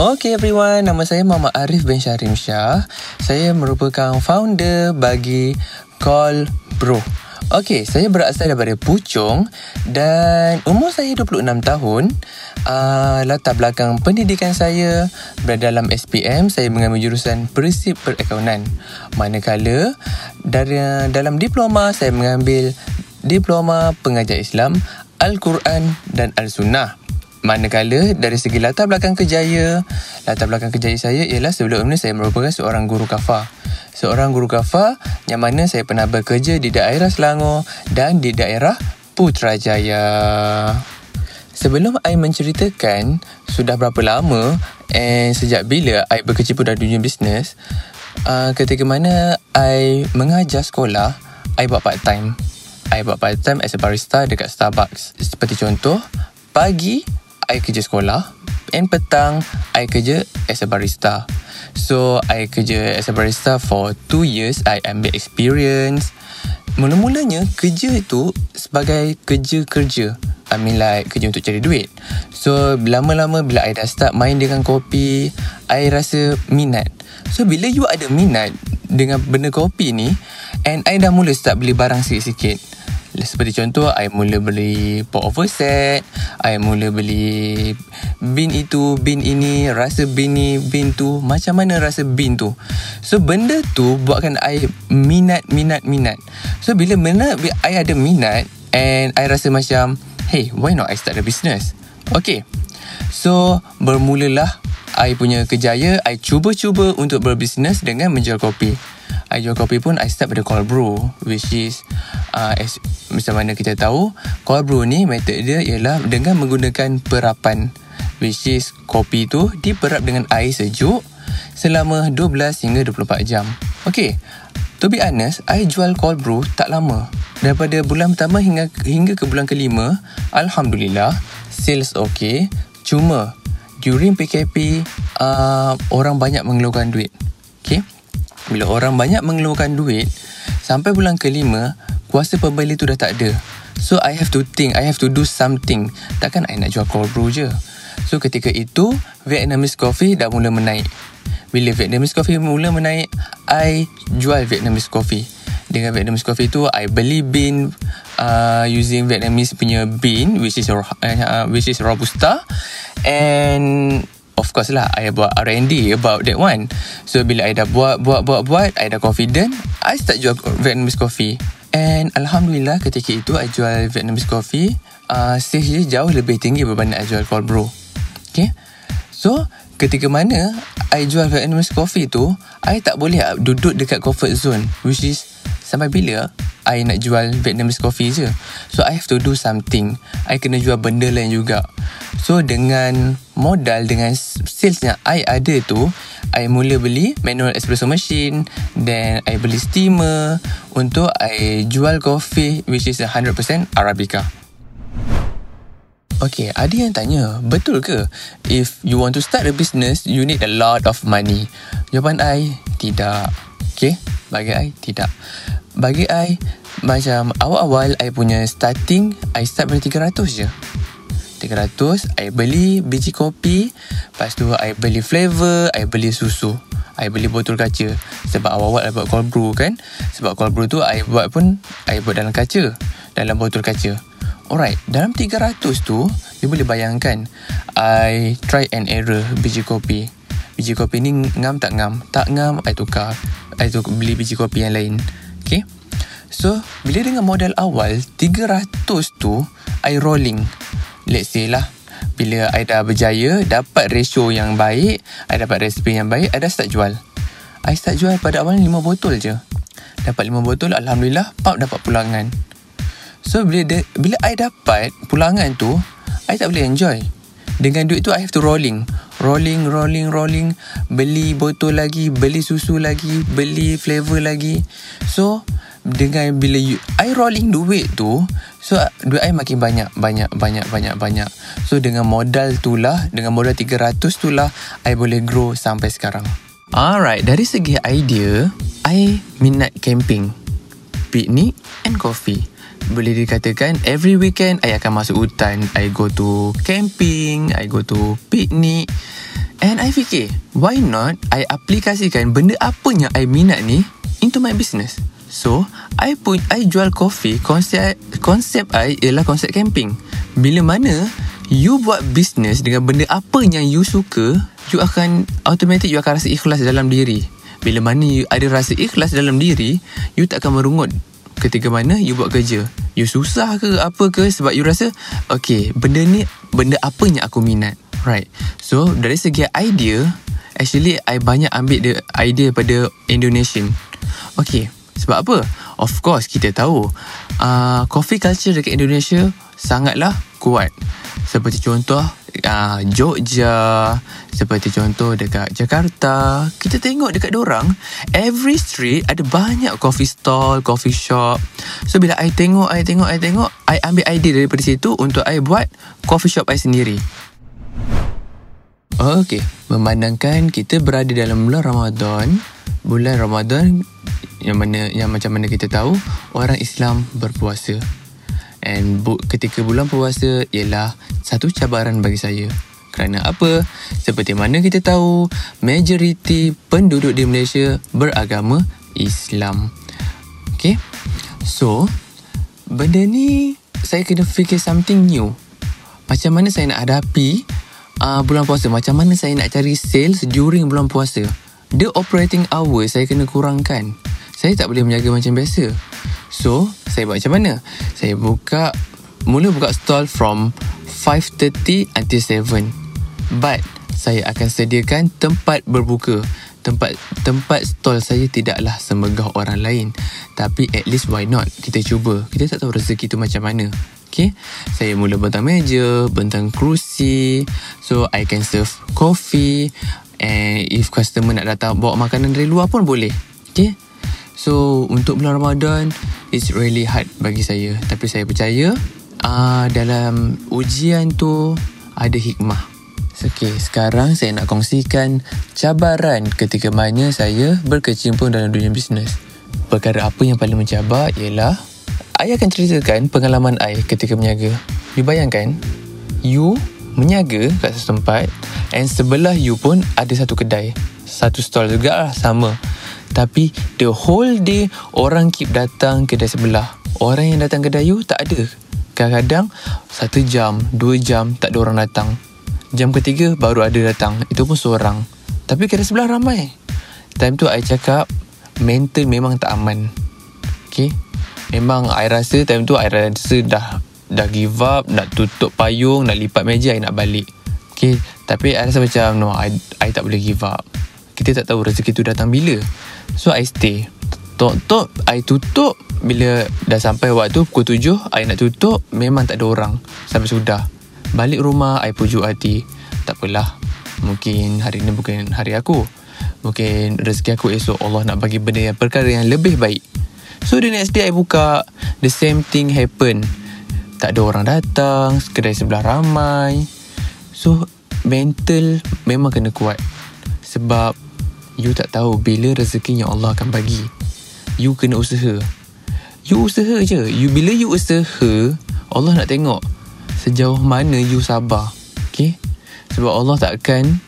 Okay everyone, nama saya Muhammad Arif bin Syahrim Shah. Saya merupakan founder bagi Call Bro. Okay, saya berasal daripada Puchong dan umur saya 26 tahun. Uh, latar belakang pendidikan saya berada dalam SPM, saya mengambil jurusan Prinsip Perakaunan. Manakala dari dalam diploma saya mengambil Diploma Pengajar Islam Al-Quran dan Al-Sunnah. Manakala dari segi latar belakang kejaya, latar belakang kejaya saya ialah sebelum ini saya merupakan seorang guru kafa. Seorang guru kafa yang mana saya pernah bekerja di daerah Selangor dan di daerah Putrajaya. Sebelum saya menceritakan sudah berapa lama and sejak bila saya berkecimpung dalam dunia bisnes, uh, ketika mana saya mengajar sekolah, saya buat part time. Saya buat part time as a barista dekat Starbucks. Seperti contoh, pagi I kerja sekolah and petang I kerja as a barista. So I kerja as a barista for 2 years. I ambil experience. Mula-mulanya kerja itu sebagai kerja-kerja. I mean like kerja untuk cari duit. So lama-lama bila I dah start main dengan kopi, I rasa minat. So bila you ada minat dengan benda kopi ni and I dah mula start beli barang sikit-sikit. Seperti contoh, I mula beli pot over set, I mula beli bin itu, bin ini, rasa bin ni, bin tu, macam mana rasa bin tu. So, benda tu buatkan I minat, minat, minat. So, bila mana I ada minat and I rasa macam, hey, why not I start a business? Okay. So, bermulalah I punya kejaya, I cuba-cuba untuk berbisnes dengan menjual kopi. I jual kopi pun I start pada cold brew which is uh, as, macam mana kita tahu cold brew ni method dia ialah dengan menggunakan perapan which is kopi tu diperap dengan air sejuk selama 12 hingga 24 jam. Okay, to be honest, I jual cold brew tak lama. Daripada bulan pertama hingga hingga ke bulan kelima, Alhamdulillah, sales okay. Cuma, during PKP, uh, orang banyak mengeluarkan duit. Okay, bila orang banyak mengeluarkan duit, sampai bulan kelima, kuasa pembeli tu dah tak ada. So, I have to think, I have to do something. Takkan I nak jual cold brew je. So, ketika itu, Vietnamese coffee dah mula menaik. Bila Vietnamese coffee mula menaik, I jual Vietnamese coffee. Dengan Vietnamese coffee tu, I beli bean uh, using Vietnamese punya bean, which is uh, which is Robusta. And of course lah I buat R&D about that one. So bila I dah buat buat buat buat I dah confident I start jual Vietnamese coffee. And Alhamdulillah ketika itu I jual Vietnamese coffee uh, sales dia jauh lebih tinggi berbanding I jual cold brew. Okay? So ketika mana I jual Vietnamese coffee tu I tak boleh duduk dekat comfort zone which is sampai bila I nak jual Vietnamese coffee je so I have to do something I kena jual benda lain juga So dengan modal dengan sales yang I ada tu, I mula beli manual espresso machine, then I beli steamer untuk I jual kopi which is 100% Arabica. Okay, ada yang tanya, betul ke if you want to start a business, you need a lot of money? Jawapan I, tidak. Okay, bagi I, tidak. Bagi I, macam awal-awal I punya starting, I start pada 300 je. 300 I beli biji kopi Lepas tu I beli flavor I beli susu. I beli botol kaca. Sebab awal-awal I buat cold brew kan? Sebab cold brew tu I buat pun I buat dalam kaca. Dalam botol kaca. Alright Dalam 300 tu You boleh bayangkan I try and error biji kopi. Biji kopi ni ngam tak ngam? Tak ngam I tukar. I tukar beli biji kopi yang lain So Bila dengan modal awal 300 tu I rolling. Let's say lah bila I dah berjaya dapat ratio yang baik I dapat resipi yang baik I dah start jual. I start jual pada awal 5 botol je. Dapat 5 botol Alhamdulillah pump dapat pulangan. So bila de, bila I dapat pulangan tu I tak boleh enjoy. Dengan duit tu I have to rolling. Rolling rolling rolling. Beli botol lagi beli susu lagi beli flavor lagi. So dengan bila you, I rolling duit tu So duit I makin banyak Banyak banyak banyak banyak. So dengan modal tu lah Dengan modal 300 tu lah I boleh grow sampai sekarang. Alright Dari segi idea I minat camping Picnic and coffee. Boleh dikatakan every weekend I akan masuk hutan. I go to camping I go to picnic And I fikir, why not I aplikasikan benda apa yang I minat ni into my business. So, I pun I jual kopi konsep konsep I ialah konsep camping. Bila mana you buat business dengan benda apa yang you suka, you akan automatic you akan rasa ikhlas dalam diri. Bila mana you ada rasa ikhlas dalam diri, you tak akan merungut ketika mana you buat kerja. You susah ke apa ke sebab you rasa, okay, benda ni benda apa yang aku minat. Right. So, dari segi idea, actually I banyak ambil the idea pada Indonesian. Okay, sebab apa? Of course, kita tahu uh, coffee culture dekat Indonesia sangatlah kuat. Seperti contoh, uh, Jogja, seperti contoh dekat Jakarta. Kita tengok dekat orang, every street ada banyak coffee stall, coffee shop. So, bila I tengok, I tengok, I tengok, I ambil idea daripada situ untuk I buat coffee shop I sendiri. Okay, memandangkan kita berada dalam bulan Ramadan, bulan Ramadan yang mana yang macam mana kita tahu orang Islam berpuasa. And bu, ketika bulan puasa ialah satu cabaran bagi saya. Kerana apa? Seperti mana kita tahu, majoriti penduduk di Malaysia beragama Islam. Okay? So, benda ni saya kena fikir something new. Macam mana saya nak hadapi uh, bulan puasa? Macam mana saya nak cari sales during bulan puasa? The operating hour saya kena kurangkan saya tak boleh menjaga macam biasa. So, saya buat macam mana? Saya buka, mula buka stall from 5.30 until 7. But, saya akan sediakan tempat berbuka. Tempat tempat stall saya tidaklah semegah orang lain. Tapi at least why not? Kita cuba. Kita tak tahu rezeki tu macam mana. Okay. Saya mula bentang meja, bentang kerusi. So, I can serve coffee. And if customer nak datang bawa makanan dari luar pun boleh. Okay. So untuk bulan Ramadan It's really hard bagi saya Tapi saya percaya uh, Dalam ujian tu Ada hikmah Okay, sekarang saya nak kongsikan cabaran ketika mana saya berkecimpung dalam dunia bisnes. Perkara apa yang paling mencabar ialah saya akan ceritakan pengalaman saya ketika menyaga. You bayangkan, you menyaga kat satu tempat and sebelah you pun ada satu kedai. Satu stall juga lah, sama. Tapi the whole day orang keep datang kedai sebelah. Orang yang datang kedai you tak ada. Kadang-kadang satu jam, dua jam tak ada orang datang. Jam ketiga baru ada datang. Itu pun seorang. Tapi kedai sebelah ramai. Time tu I cakap mental memang tak aman. Okay. Memang I rasa time tu I rasa dah dah give up, nak tutup payung, nak lipat meja, I nak balik. Okay. Tapi I rasa macam no, I, I tak boleh give up. Kita tak tahu rezeki tu datang bila. So I stay. Tok-tok I tutup. Bila dah sampai waktu Pukul tujuh I nak tutup. Memang tak ada orang. Sampai sudah. Balik rumah I pujuk hati. Tak apalah. Mungkin hari ni bukan hari aku. Mungkin rezeki aku esok Allah nak bagi benda yang perkara yang lebih baik So the next day I buka The same thing happen Tak ada orang datang Kedai sebelah ramai So mental memang kena kuat Sebab You tak tahu bila rezeki yang Allah akan bagi. You kena usaha. You usaha je. You bila you usaha, Allah nak tengok sejauh mana you sabar. Okay? Sebab Allah tak akan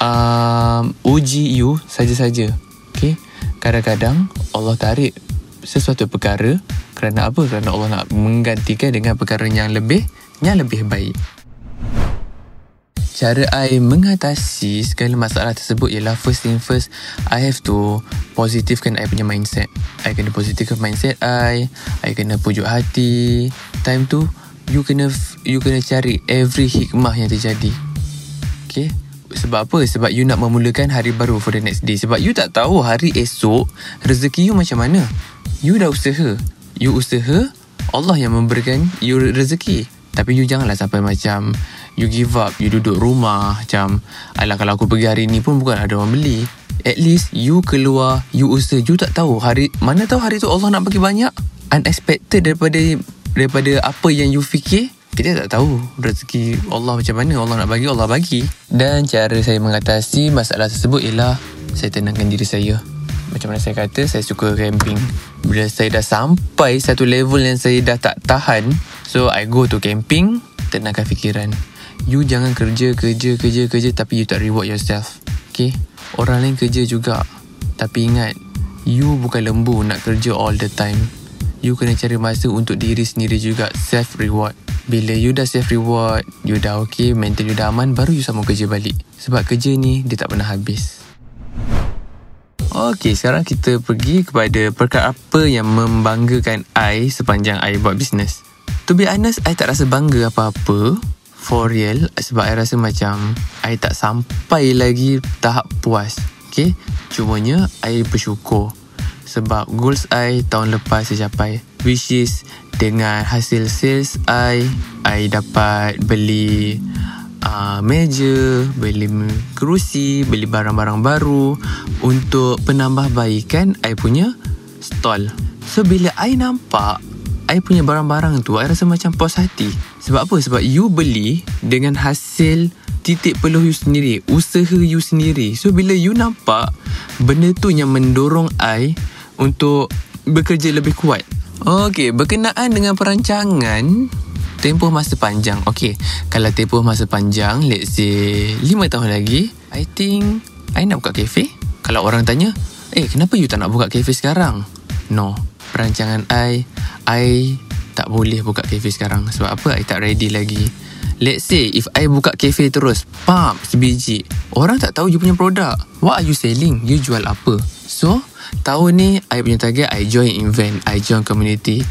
um, uji you saja-saja. Okay? Kadang-kadang Allah tarik sesuatu perkara kerana apa? Kerana Allah nak menggantikan dengan perkara yang lebih yang lebih baik. Cara I mengatasi segala masalah tersebut ialah first thing first, I have to positifkan I punya mindset. I kena positifkan mindset I, I kena pujuk hati. Time tu, you kena you kena cari every hikmah yang terjadi. Okay? Sebab apa? Sebab you nak memulakan hari baru for the next day. Sebab you tak tahu hari esok rezeki you macam mana. You dah usaha. You usaha, Allah yang memberikan you rezeki. Tapi you janganlah sampai macam you give up, you duduk rumah macam alah kalau aku pergi hari ni pun bukan ada orang beli. At least you keluar, you usaha, you tak tahu hari mana tahu hari tu Allah nak bagi banyak unexpected daripada daripada apa yang you fikir. Kita tak tahu rezeki Allah macam mana Allah nak bagi, Allah bagi. Dan cara saya mengatasi masalah tersebut ialah saya tenangkan diri saya. Macam mana saya kata, saya suka camping. Bila saya dah sampai satu level yang saya dah tak tahan, so I go to camping, tenangkan fikiran You jangan kerja, kerja, kerja, kerja tapi you tak reward yourself. Okay? Orang lain kerja juga. Tapi ingat, you bukan lembu nak kerja all the time. You kena cari masa untuk diri sendiri juga self reward. Bila you dah self reward, you dah okay, mental you dah aman, baru you sama kerja balik. Sebab kerja ni, dia tak pernah habis. Okay, sekarang kita pergi kepada perkara apa yang membanggakan I sepanjang I buat bisnes. To be honest, I tak rasa bangga apa-apa for real sebab I rasa macam I tak sampai lagi tahap puas. Okay, cumanya I bersyukur sebab goals I tahun lepas saya capai which is dengan hasil sales I I dapat beli uh, meja, beli kerusi, beli barang-barang baru untuk penambahbaikan I punya stall. So bila I nampak I punya barang-barang tu I rasa macam puas hati. Sebab apa? Sebab you beli dengan hasil titik peluh you sendiri, usaha you sendiri. So bila you nampak benda tu yang mendorong I untuk bekerja lebih kuat. Okey, berkenaan dengan perancangan tempoh masa panjang. Okey, kalau tempoh masa panjang, let's say 5 tahun lagi, I think I nak buka kafe. Kalau orang tanya, eh kenapa you tak nak buka kafe sekarang? No, perancangan I, I tak boleh buka kafe sekarang. Sebab apa? I tak ready lagi. Let's say if I buka kafe terus, pump sebiji, orang tak tahu you punya produk. What are you selling? You jual apa? So, tahun ni I punya target I join event I join community.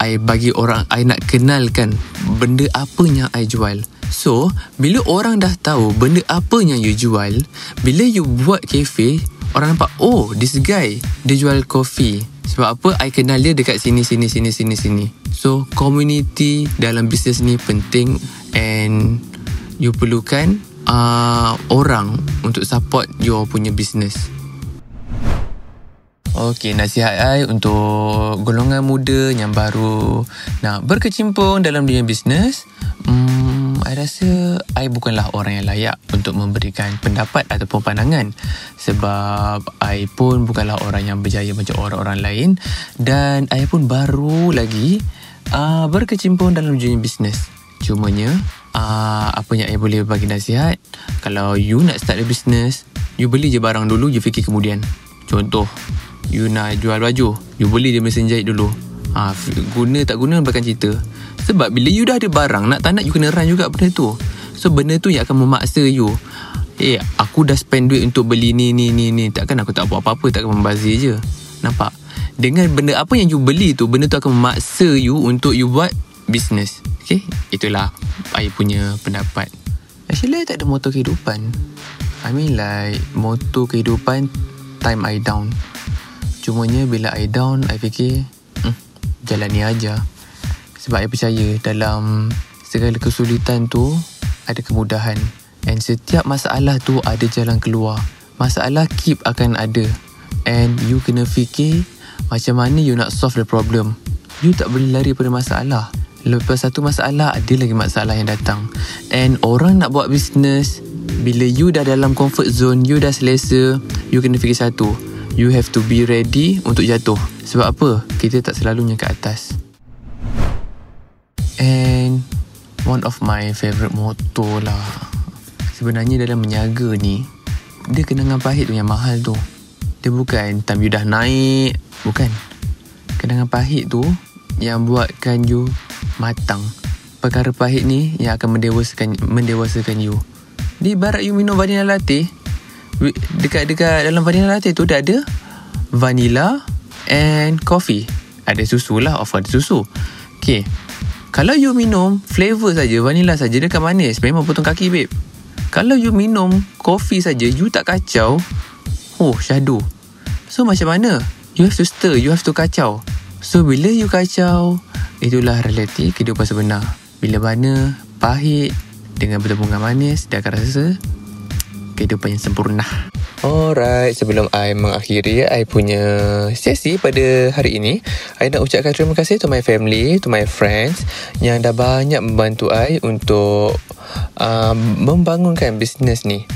I bagi orang I nak kenalkan benda apa yang I jual. So bila orang dah tahu benda apa yang you jual bila you buat cafe orang nampak oh this guy dia jual kopi. Sebab apa? I kenal dia dekat sini sini sini sini sini. So community dalam bisnes ni penting and you perlukan uh, orang untuk support your punya business Okey, nasihat saya untuk golongan muda yang baru nak berkecimpung dalam dunia bisnes. Hmm, I rasa I bukanlah orang yang layak untuk memberikan pendapat ataupun pandangan. Sebab I pun bukanlah orang yang berjaya macam orang-orang lain. Dan I pun baru lagi uh, berkecimpung dalam dunia bisnes. Cumanya, uh, apa yang I boleh bagi nasihat, kalau you nak start a business, you beli je barang dulu, you fikir kemudian. Contoh, You nak jual baju You beli dia mesin jahit dulu. Ha, Guna tak guna Bahkan cerita. Sebab bila you dah ada barang Nak tak nak you kena run juga benda tu. So benda tu yang akan memaksa you. Eh aku dah spend duit Untuk beli ni ni ni ni. Takkan aku tak buat apa-apa Takkan membazir je. Nampak? Dengan benda apa yang you beli tu Benda tu akan memaksa you Untuk you buat Business. Okay Itulah I punya pendapat. Actually I tak ada motor kehidupan. I mean like Motor kehidupan Time I down Cumanya bila I down I fikir hmm, Jalan ni aja. Sebab I percaya Dalam Segala kesulitan tu Ada kemudahan. And setiap masalah tu Ada jalan keluar. Masalah keep akan ada. And you kena fikir Macam mana you nak solve the problem. You tak boleh lari pada masalah. Lepas satu masalah Ada lagi masalah yang datang. And orang nak buat business Bila you dah dalam comfort zone You dah selesa You kena fikir satu you have to be ready untuk jatuh. Sebab apa? Kita tak selalunya ke atas. And one of my favourite motto lah. Sebenarnya dalam menyaga ni, dia kenangan pahit tu yang mahal tu. Dia bukan time you dah naik. Bukan. Kenangan pahit tu yang buatkan you matang. Perkara pahit ni yang akan mendewasakan, mendewasakan you. Di barat you minum vanilla latte, dekat-dekat dalam vanilla latte tu dah ada vanilla and coffee. Ada susu lah, of ada susu. Okay. Kalau you minum flavor saja, vanilla saja dekat manis, memang potong kaki babe. Kalau you minum coffee saja, you tak kacau, oh shadow. So macam mana? You have to stir, you have to kacau. So bila you kacau, itulah realiti kehidupan sebenar. Bila mana pahit dengan bertemu dengan manis, dia akan rasa kehidupan yang sempurna. Alright, sebelum I mengakhiri I punya sesi pada hari ini, I nak ucapkan terima kasih to my family, to my friends yang dah banyak membantu I untuk um, membangunkan bisnes ni.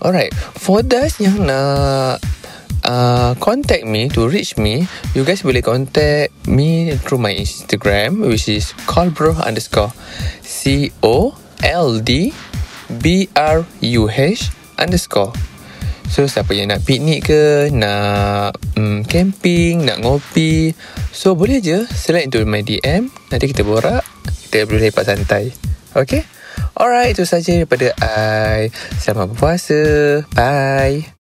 Alright, for those yang nak uh, contact me to reach me, you guys boleh contact me through my Instagram which is callbro underscore C O LD BRUH underscore. So siapa yang nak piknik ke Nak um, camping Nak ngopi. So boleh je Select into my DM Nanti kita borak Kita boleh lepak santai. Okay? Alright itu saja daripada I. Selamat berpuasa. Bye